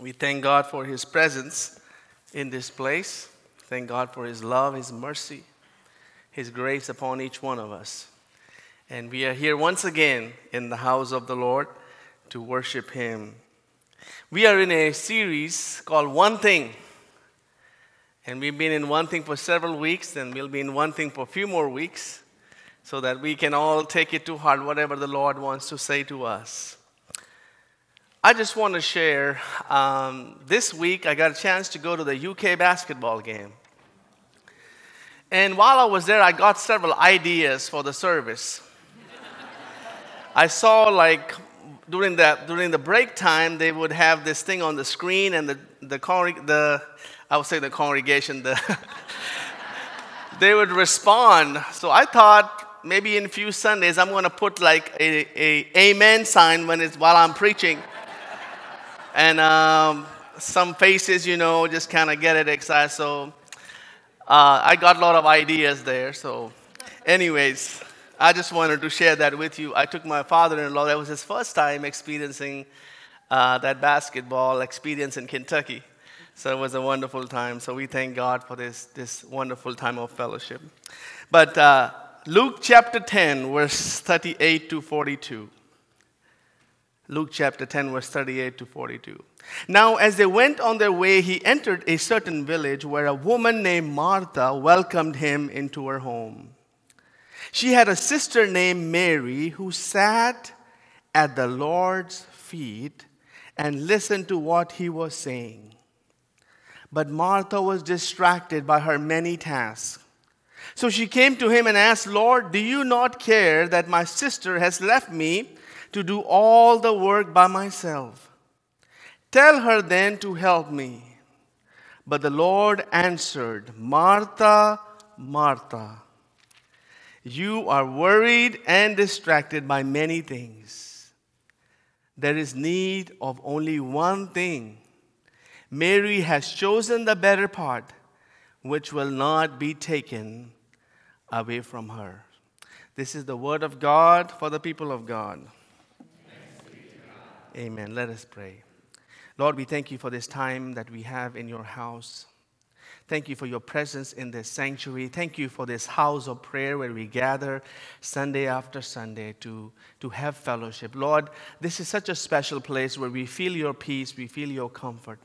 We thank God for His presence in this place. Thank God for His love, His mercy, His grace upon each one of us. And we are here once again in the house of the Lord to worship Him. We are in a series called One Thing. And we've been in one thing for several weeks, and we'll be in one thing for a few more weeks so that we can all take it to heart, whatever the Lord wants to say to us. I just want to share um, this week I got a chance to go to the UK basketball game. And while I was there, I got several ideas for the service. I saw like during the, during the break time, they would have this thing on the screen, and the, the, the I would say the congregation, the they would respond. So I thought maybe in a few Sundays I'm going to put like a, a amen sign when it's while I'm preaching and um, some faces, you know, just kind of get it excited. So uh, I got a lot of ideas there. So, anyways, I just wanted to share that with you. I took my father-in-law. That was his first time experiencing uh, that basketball experience in Kentucky. So it was a wonderful time. So we thank God for this, this wonderful time of fellowship. But uh, Luke chapter 10, verse 38 to 42. Luke chapter 10, verse 38 to 42. Now, as they went on their way, he entered a certain village where a woman named Martha welcomed him into her home. She had a sister named Mary who sat at the Lord's feet and listened to what he was saying. But Martha was distracted by her many tasks. So she came to him and asked, Lord, do you not care that my sister has left me? To do all the work by myself. Tell her then to help me. But the Lord answered, Martha, Martha, you are worried and distracted by many things. There is need of only one thing. Mary has chosen the better part, which will not be taken away from her. This is the word of God for the people of God. Amen. Let us pray. Lord, we thank you for this time that we have in your house. Thank you for your presence in this sanctuary. Thank you for this house of prayer where we gather Sunday after Sunday to, to have fellowship. Lord, this is such a special place where we feel your peace, we feel your comfort.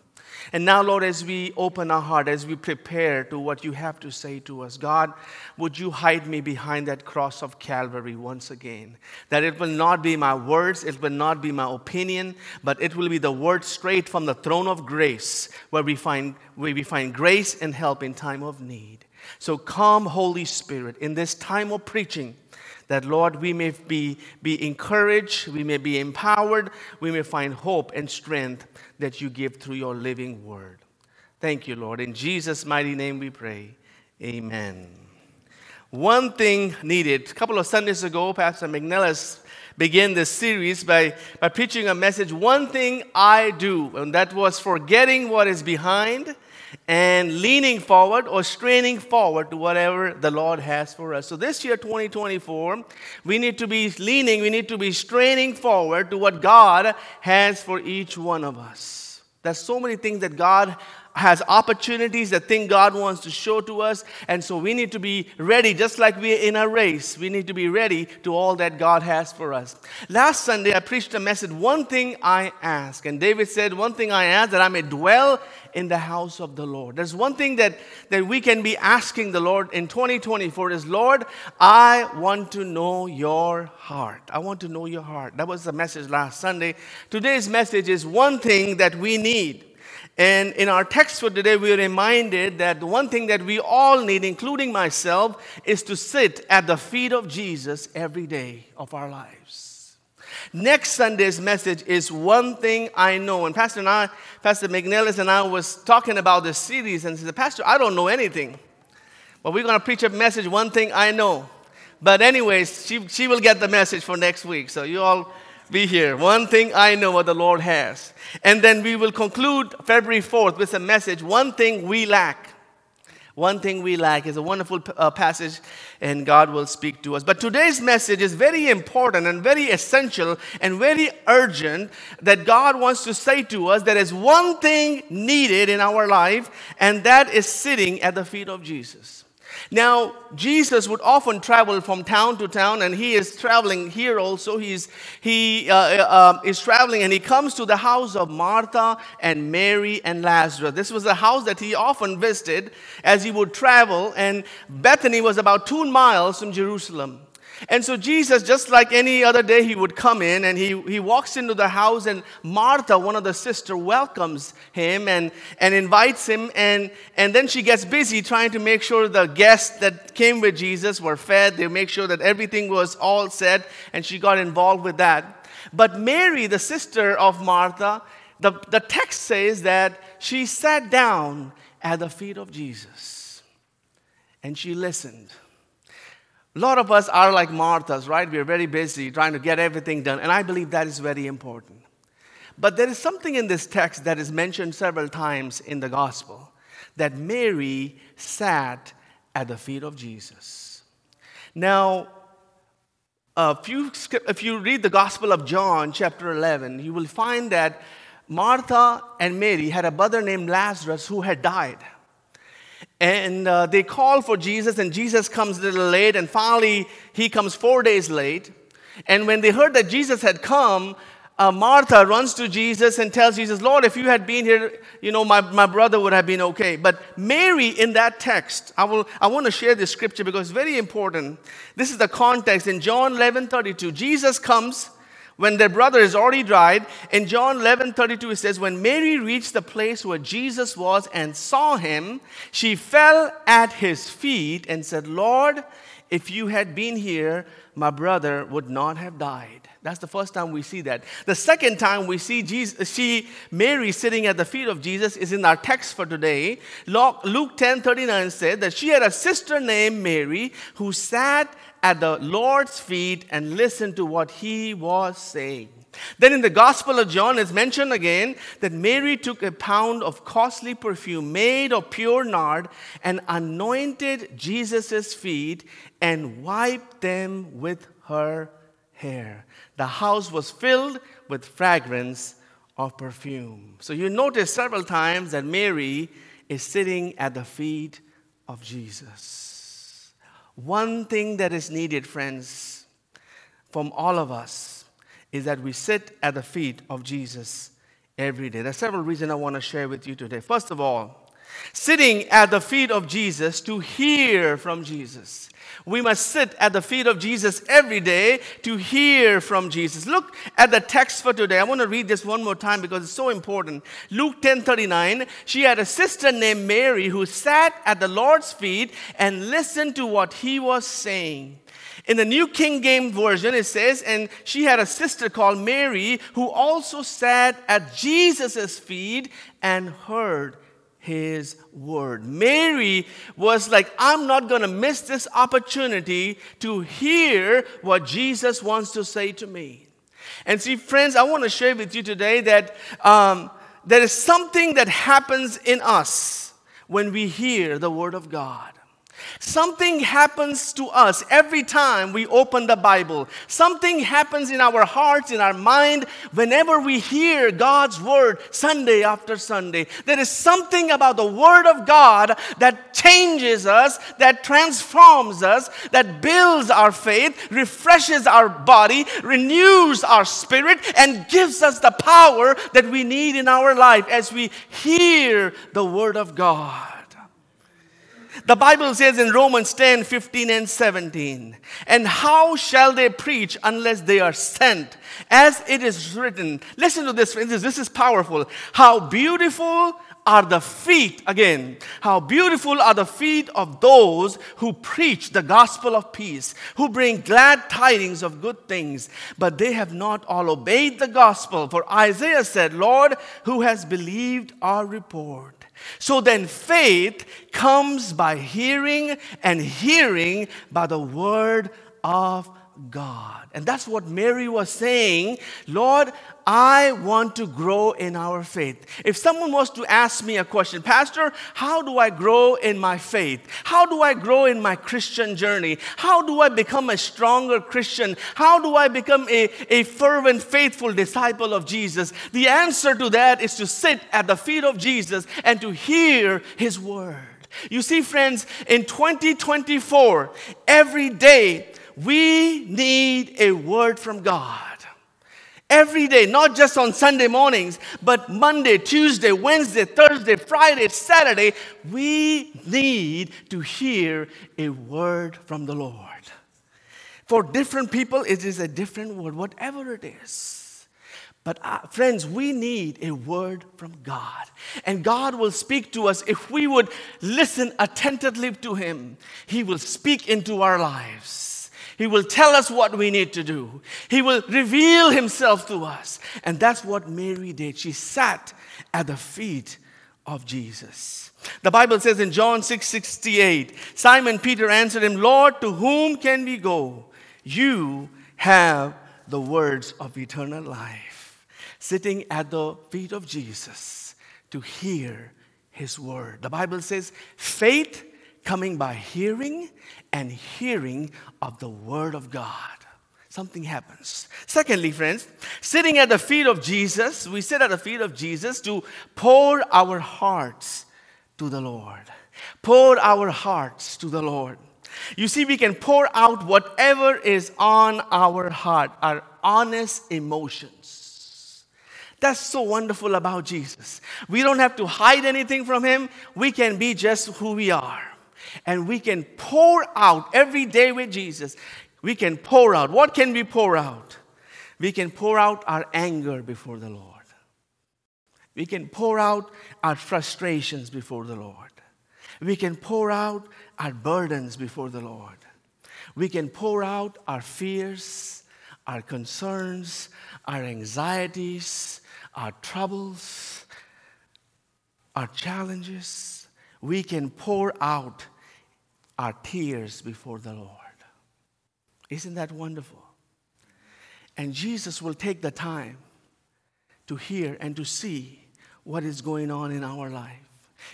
And now, Lord, as we open our heart, as we prepare to what you have to say to us, God, would you hide me behind that cross of Calvary once again? That it will not be my words, it will not be my opinion, but it will be the word straight from the throne of grace where we find, where we find grace and help in time of need. So come, Holy Spirit, in this time of preaching that, Lord, we may be, be encouraged, we may be empowered, we may find hope and strength that you give through your living word. Thank you, Lord. In Jesus' mighty name we pray. Amen. One thing needed. A couple of Sundays ago, Pastor McNellis began this series by, by preaching a message, One Thing I Do, and that was forgetting what is behind and leaning forward or straining forward to whatever the Lord has for us. So, this year, 2024, we need to be leaning, we need to be straining forward to what God has for each one of us. There's so many things that God has opportunities that thing God wants to show to us. And so we need to be ready, just like we're in a race. We need to be ready to all that God has for us. Last Sunday, I preached a message, One Thing I Ask. And David said, One thing I ask that I may dwell in the house of the Lord. There's one thing that, that we can be asking the Lord in 2024 is, Lord, I want to know your heart. I want to know your heart. That was the message last Sunday. Today's message is one thing that we need. And in our text for today, we are reminded that the one thing that we all need, including myself, is to sit at the feet of Jesus every day of our lives. Next Sunday's message is one thing I know. And Pastor and I, Pastor McNellis and I was talking about this series and said, Pastor, I don't know anything. But we're going to preach a message, one thing I know. But anyways, she, she will get the message for next week. So you all be here. One thing I know what the Lord has. And then we will conclude February 4th with a message one thing we lack. One thing we lack is a wonderful uh, passage, and God will speak to us. But today's message is very important and very essential and very urgent that God wants to say to us there is one thing needed in our life, and that is sitting at the feet of Jesus. Now, Jesus would often travel from town to town, and he is traveling here also. He's, he uh, uh, is traveling, and he comes to the house of Martha and Mary and Lazarus. This was a house that he often visited as he would travel, and Bethany was about two miles from Jerusalem. And so Jesus, just like any other day, he would come in and he, he walks into the house, and Martha, one of the sisters, welcomes him and, and invites him. And, and then she gets busy trying to make sure the guests that came with Jesus were fed. They make sure that everything was all set, and she got involved with that. But Mary, the sister of Martha, the, the text says that she sat down at the feet of Jesus and she listened. A lot of us are like Marthas, right? We're very busy trying to get everything done, and I believe that is very important. But there is something in this text that is mentioned several times in the gospel that Mary sat at the feet of Jesus. Now, if you, if you read the Gospel of John, chapter 11, you will find that Martha and Mary had a brother named Lazarus who had died. And uh, they call for Jesus, and Jesus comes a little late, and finally, he comes four days late. And when they heard that Jesus had come, uh, Martha runs to Jesus and tells Jesus, Lord, if you had been here, you know, my, my brother would have been okay. But Mary, in that text, I, will, I want to share this scripture because it's very important. This is the context. In John 11 32, Jesus comes when their brother is already died. In John 11 32, it says, When Mary reached the place where Jesus was and saw him, she fell at his feet and said, Lord, if you had been here, my brother would not have died. That's the first time we see that. The second time we see Jesus, see Mary sitting at the feet of Jesus is in our text for today. Luke 10 39 said that she had a sister named Mary who sat at the Lord's feet and listened to what he was saying. Then in the Gospel of John, it's mentioned again that Mary took a pound of costly perfume made of pure nard and anointed Jesus' feet and wiped them with her hair. The house was filled with fragrance of perfume. So you notice several times that Mary is sitting at the feet of Jesus. One thing that is needed, friends, from all of us is that we sit at the feet of Jesus every day. There's several reasons I want to share with you today. First of all, sitting at the feet of Jesus to hear from Jesus. We must sit at the feet of Jesus every day to hear from Jesus. Look at the text for today. I want to read this one more time because it's so important. Luke 10 39. She had a sister named Mary who sat at the Lord's feet and listened to what he was saying. In the New King James Version, it says, and she had a sister called Mary who also sat at Jesus' feet and heard his word. Mary was like, I'm not going to miss this opportunity to hear what Jesus wants to say to me. And see, friends, I want to share with you today that um, there is something that happens in us when we hear the word of God. Something happens to us every time we open the Bible. Something happens in our hearts, in our mind, whenever we hear God's word Sunday after Sunday. There is something about the word of God that changes us, that transforms us, that builds our faith, refreshes our body, renews our spirit, and gives us the power that we need in our life as we hear the word of God. The Bible says in Romans 10 15 and 17, and how shall they preach unless they are sent? As it is written, listen to this, friends, this is powerful. How beautiful are the feet, again, how beautiful are the feet of those who preach the gospel of peace, who bring glad tidings of good things, but they have not all obeyed the gospel. For Isaiah said, Lord, who has believed our report? So then faith comes by hearing, and hearing by the word of God. And that's what Mary was saying. Lord, I want to grow in our faith. If someone was to ask me a question, Pastor, how do I grow in my faith? How do I grow in my Christian journey? How do I become a stronger Christian? How do I become a, a fervent, faithful disciple of Jesus? The answer to that is to sit at the feet of Jesus and to hear his word. You see, friends, in 2024, every day we need a word from God. Every day, not just on Sunday mornings, but Monday, Tuesday, Wednesday, Thursday, Friday, Saturday, we need to hear a word from the Lord. For different people, it is a different word, whatever it is. But uh, friends, we need a word from God. And God will speak to us if we would listen attentively to Him. He will speak into our lives. He will tell us what we need to do. He will reveal Himself to us. And that's what Mary did. She sat at the feet of Jesus. The Bible says in John 6 68, Simon Peter answered him, Lord, to whom can we go? You have the words of eternal life sitting at the feet of Jesus to hear his word. The Bible says, faith coming by hearing, and hearing of the word of God. Something happens. Secondly, friends, sitting at the feet of Jesus, we sit at the feet of Jesus to pour our hearts to the Lord. Pour our hearts to the Lord. You see, we can pour out whatever is on our heart, our honest emotions. That's so wonderful about Jesus. We don't have to hide anything from Him. We can be just who we are. And we can pour out every day with Jesus. We can pour out. What can we pour out? We can pour out our anger before the Lord. We can pour out our frustrations before the Lord. We can pour out our burdens before the Lord. We can pour out our fears, our concerns, our anxieties, our troubles, our challenges, we can pour out our tears before the Lord. Isn't that wonderful? And Jesus will take the time to hear and to see what is going on in our life.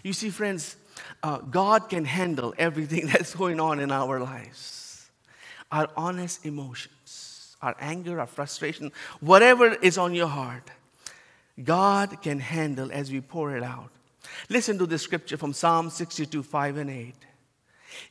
You see, friends, uh, God can handle everything that's going on in our lives. Our honest emotions, our anger, our frustration, whatever is on your heart, God can handle as we pour it out. Listen to the scripture from Psalm 62 5 and 8.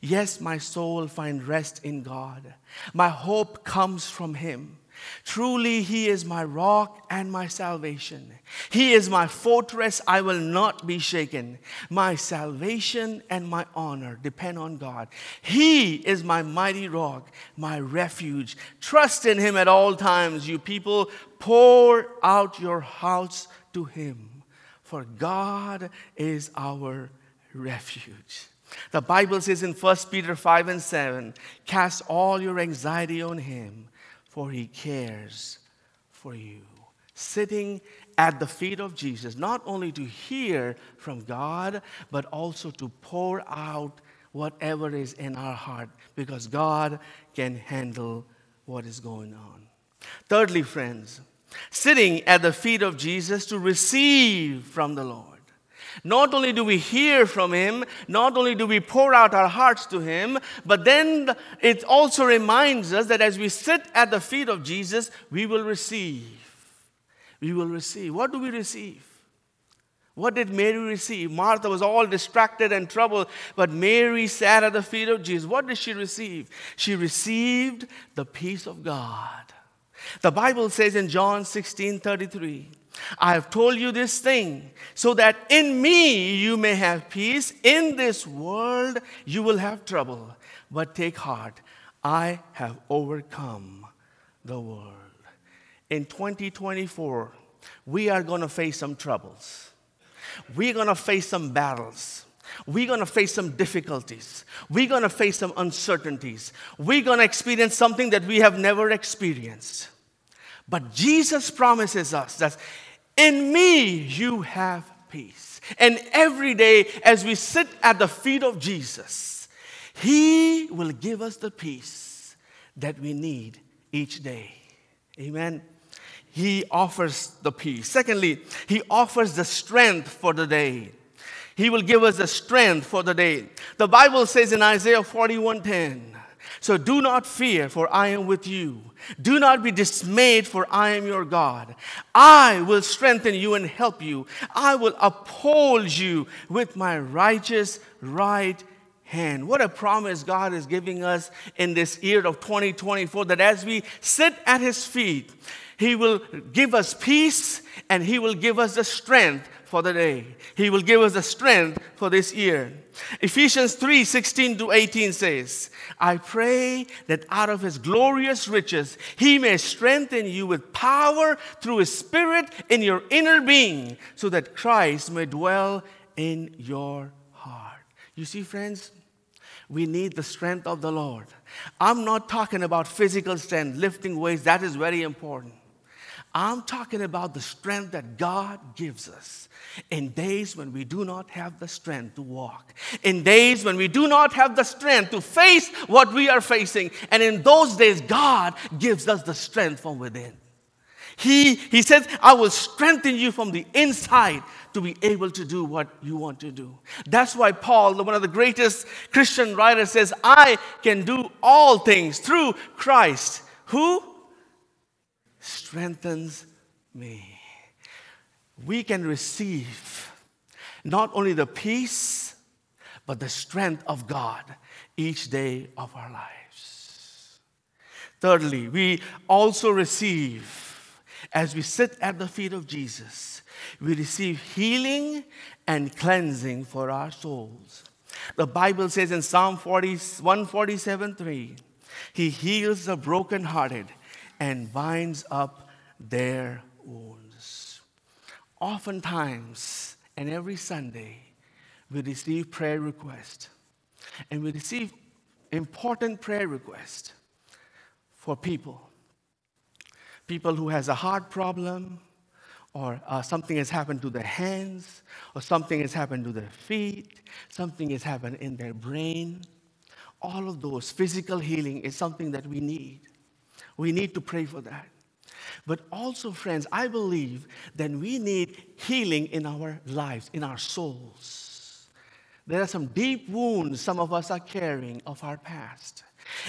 Yes, my soul find rest in God. My hope comes from him. Truly, He is my rock and my salvation. He is my fortress, I will not be shaken. My salvation and my honor depend on God. He is my mighty rock, my refuge. Trust in Him at all times, you people. Pour out your hearts to Him, for God is our refuge. The Bible says in 1 Peter 5 and 7 cast all your anxiety on Him for he cares for you. Sitting at the feet of Jesus, not only to hear from God, but also to pour out whatever is in our heart, because God can handle what is going on. Thirdly, friends, sitting at the feet of Jesus to receive from the Lord. Not only do we hear from Him, not only do we pour out our hearts to Him, but then it also reminds us that as we sit at the feet of Jesus, we will receive. We will receive. What do we receive? What did Mary receive? Martha was all distracted and troubled, but Mary sat at the feet of Jesus. What did she receive? She received the peace of God. The Bible says in John 16 33, I have told you this thing so that in me you may have peace. In this world you will have trouble, but take heart. I have overcome the world. In 2024, we are going to face some troubles. We're going to face some battles. We're going to face some difficulties. We're going to face some uncertainties. We're going to experience something that we have never experienced. But Jesus promises us that in me you have peace. And every day, as we sit at the feet of Jesus, He will give us the peace that we need each day. Amen. He offers the peace. Secondly, He offers the strength for the day. He will give us the strength for the day. The Bible says in Isaiah 41:10, so do not fear, for I am with you. Do not be dismayed, for I am your God. I will strengthen you and help you. I will uphold you with my righteous right hand. What a promise God is giving us in this year of 2024 that as we sit at His feet, He will give us peace and He will give us the strength for the day. He will give us the strength for this year. Ephesians 3 16 to 18 says, I pray that out of his glorious riches he may strengthen you with power through his spirit in your inner being, so that Christ may dwell in your heart. You see, friends, we need the strength of the Lord. I'm not talking about physical strength, lifting weights, that is very important. I'm talking about the strength that God gives us in days when we do not have the strength to walk, in days when we do not have the strength to face what we are facing. And in those days, God gives us the strength from within. He, he says, I will strengthen you from the inside to be able to do what you want to do. That's why Paul, one of the greatest Christian writers, says, I can do all things through Christ. Who? Strengthens me. We can receive not only the peace, but the strength of God each day of our lives. Thirdly, we also receive, as we sit at the feet of Jesus, we receive healing and cleansing for our souls. The Bible says in Psalm 40, 147 3, He heals the brokenhearted and binds up their wounds. Oftentimes, and every Sunday, we receive prayer requests. And we receive important prayer requests for people. People who has a heart problem, or uh, something has happened to their hands, or something has happened to their feet, something has happened in their brain. All of those physical healing is something that we need. We need to pray for that. But also, friends, I believe that we need healing in our lives, in our souls. There are some deep wounds some of us are carrying of our past.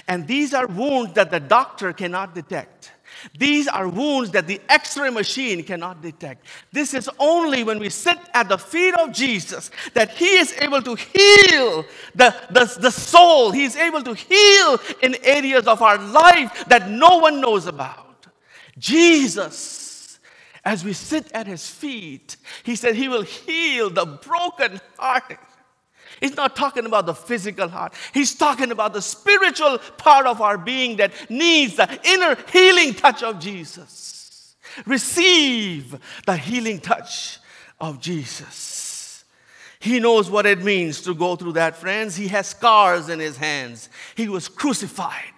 And these are wounds that the doctor cannot detect. These are wounds that the x ray machine cannot detect. This is only when we sit at the feet of Jesus that He is able to heal the, the, the soul. He is able to heal in areas of our life that no one knows about. Jesus, as we sit at His feet, He said He will heal the broken heart He's not talking about the physical heart. He's talking about the spiritual part of our being that needs the inner healing touch of Jesus. Receive the healing touch of Jesus. He knows what it means to go through that, friends. He has scars in his hands. He was crucified.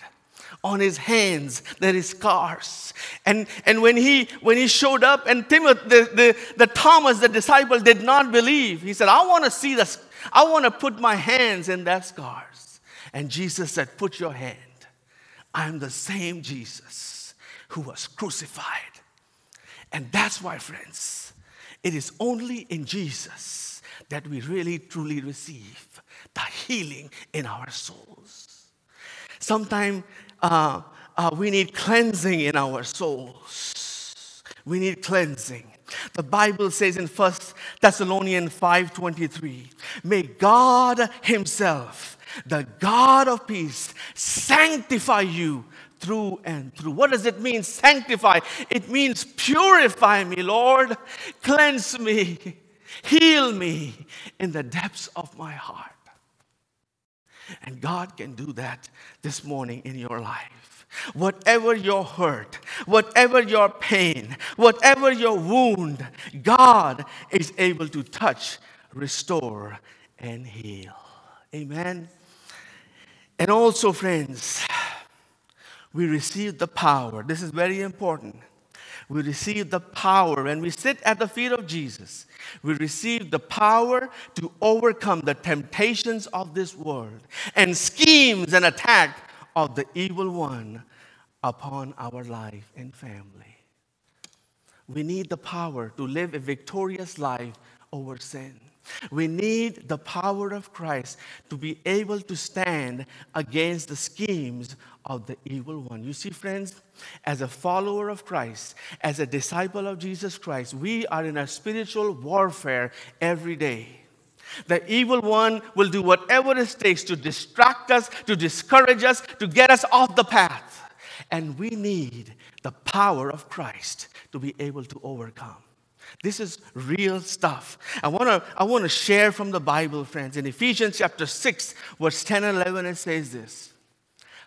On his hands, there is scars. And, and when, he, when he showed up, and Timothy, the, the, the Thomas, the disciple, did not believe, he said, I want to see the, I want to put my hands in that scars. And Jesus said, Put your hand. I'm the same Jesus who was crucified. And that's why, friends, it is only in Jesus that we really truly receive the healing in our souls. Sometimes uh, uh, we need cleansing in our souls. We need cleansing. The Bible says in 1 Thessalonians 5:23, "May God himself, the God of peace, sanctify you through and through." What does it mean sanctify? It means purify me, Lord. Cleanse me. Heal me in the depths of my heart. And God can do that this morning in your life. Whatever your hurt, whatever your pain, whatever your wound, God is able to touch, restore, and heal. Amen. And also, friends, we receive the power. This is very important. We receive the power when we sit at the feet of Jesus. We receive the power to overcome the temptations of this world and schemes and attack of the evil one upon our life and family. We need the power to live a victorious life over sin. We need the power of Christ to be able to stand against the schemes of the evil one. You see, friends, as a follower of Christ, as a disciple of Jesus Christ, we are in a spiritual warfare every day. The evil one will do whatever it takes to distract us, to discourage us, to get us off the path. And we need the power of Christ to be able to overcome. This is real stuff. I want to I want to share from the Bible, friends. In Ephesians chapter 6, verse 10 and 11, it says this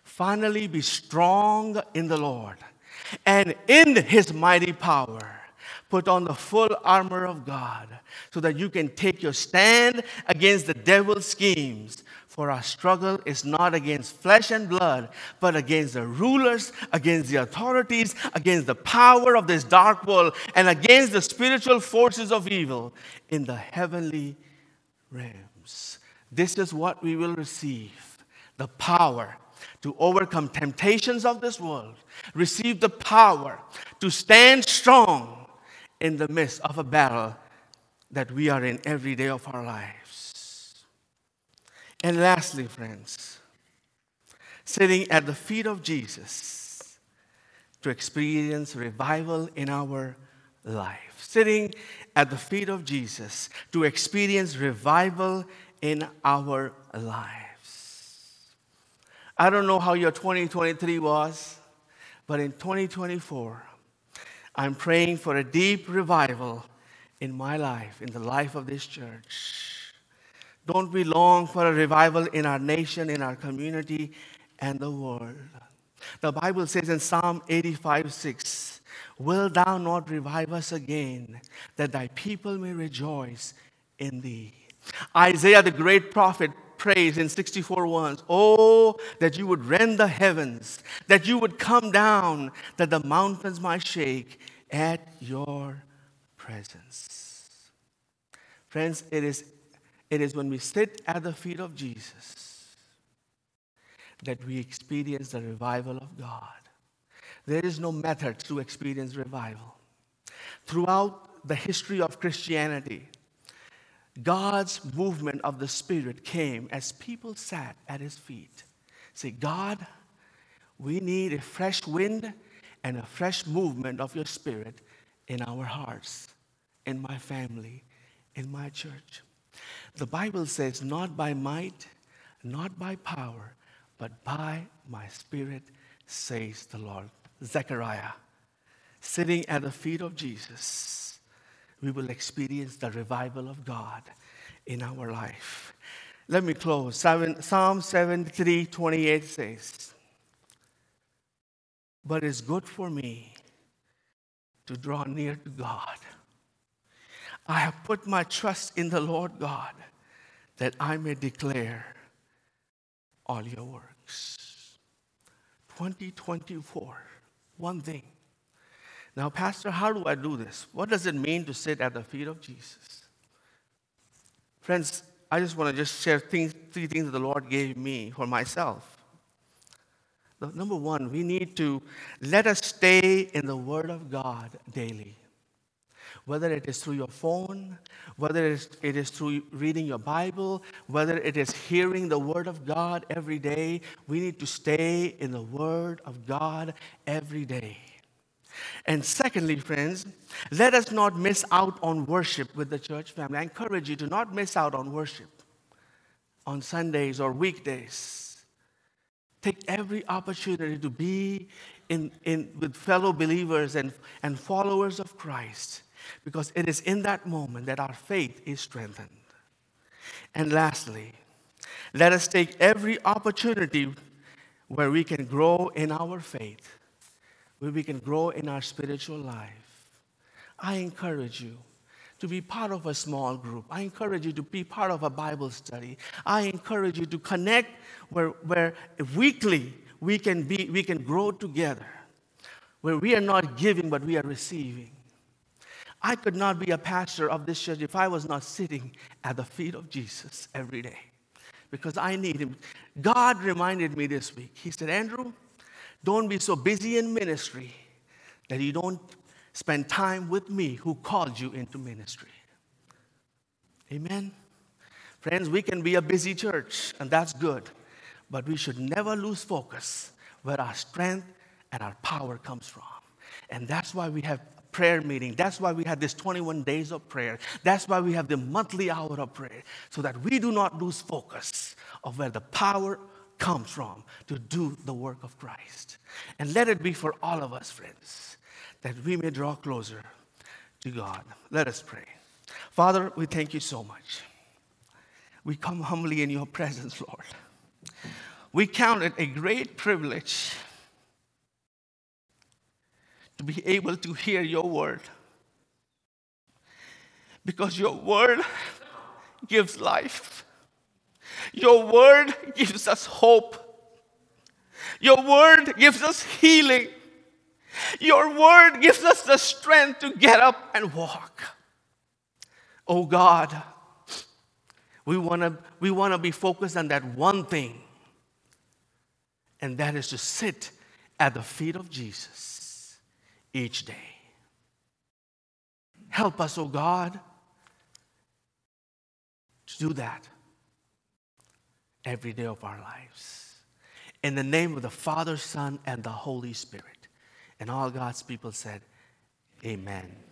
Finally, be strong in the Lord and in his mighty power. Put on the full armor of God so that you can take your stand against the devil's schemes. For our struggle is not against flesh and blood, but against the rulers, against the authorities, against the power of this dark world, and against the spiritual forces of evil in the heavenly realms. This is what we will receive the power to overcome temptations of this world, receive the power to stand strong in the midst of a battle that we are in every day of our lives. And lastly, friends, sitting at the feet of Jesus to experience revival in our life. Sitting at the feet of Jesus to experience revival in our lives. I don't know how your 2023 was, but in 2024, I'm praying for a deep revival in my life, in the life of this church. Don't we long for a revival in our nation, in our community, and the world? The Bible says in Psalm 85 6, Will thou not revive us again, that thy people may rejoice in thee? Isaiah, the great prophet, prays in 64 1 Oh, that you would rend the heavens, that you would come down, that the mountains might shake at your presence. Friends, it is it is when we sit at the feet of Jesus that we experience the revival of God. There is no method to experience revival. Throughout the history of Christianity, God's movement of the Spirit came as people sat at his feet. Say, God, we need a fresh wind and a fresh movement of your Spirit in our hearts, in my family, in my church. The Bible says, not by might, not by power, but by my spirit, says the Lord. Zechariah, sitting at the feet of Jesus, we will experience the revival of God in our life. Let me close. Psalm 73 28 says, But it's good for me to draw near to God I have put my trust in the Lord God that I may declare all your works. 2024, one thing. Now, Pastor, how do I do this? What does it mean to sit at the feet of Jesus? Friends, I just want to just share things, three things that the Lord gave me for myself. Number one, we need to let us stay in the Word of God daily whether it is through your phone, whether it is through reading your Bible, whether it is hearing the Word of God every day, we need to stay in the Word of God every day. And secondly, friends, let us not miss out on worship with the church family. I encourage you to not miss out on worship on Sundays or weekdays. Take every opportunity to be in, in, with fellow believers and, and followers of Christ because it is in that moment that our faith is strengthened. And lastly, let us take every opportunity where we can grow in our faith, where we can grow in our spiritual life. I encourage you to be part of a small group. I encourage you to be part of a Bible study. I encourage you to connect where, where weekly we can, be, we can grow together, where we are not giving but we are receiving. I could not be a pastor of this church if I was not sitting at the feet of Jesus every day. because I need Him. God reminded me this week. He said, Andrew, don't be so busy in ministry that you don't spend time with me who called you into ministry. Amen. Friends, we can be a busy church, and that's good, but we should never lose focus where our strength and our power comes from. And that's why we have prayer meeting. That's why we have this 21 days of prayer. That's why we have the monthly hour of prayer, so that we do not lose focus of where the power comes from to do the work of Christ. And let it be for all of us, friends, that we may draw closer to God. Let us pray. Father, we thank you so much. We come humbly in your presence, Lord. We count it a great privilege to be able to hear your word. Because your word gives life, your word gives us hope, your word gives us healing, your word gives us the strength to get up and walk. Oh God, we want to we want to be focused on that one thing, and that is to sit at the feet of Jesus each day. Help us, oh God, to do that every day of our lives. In the name of the Father, Son, and the Holy Spirit. And all God's people said, Amen.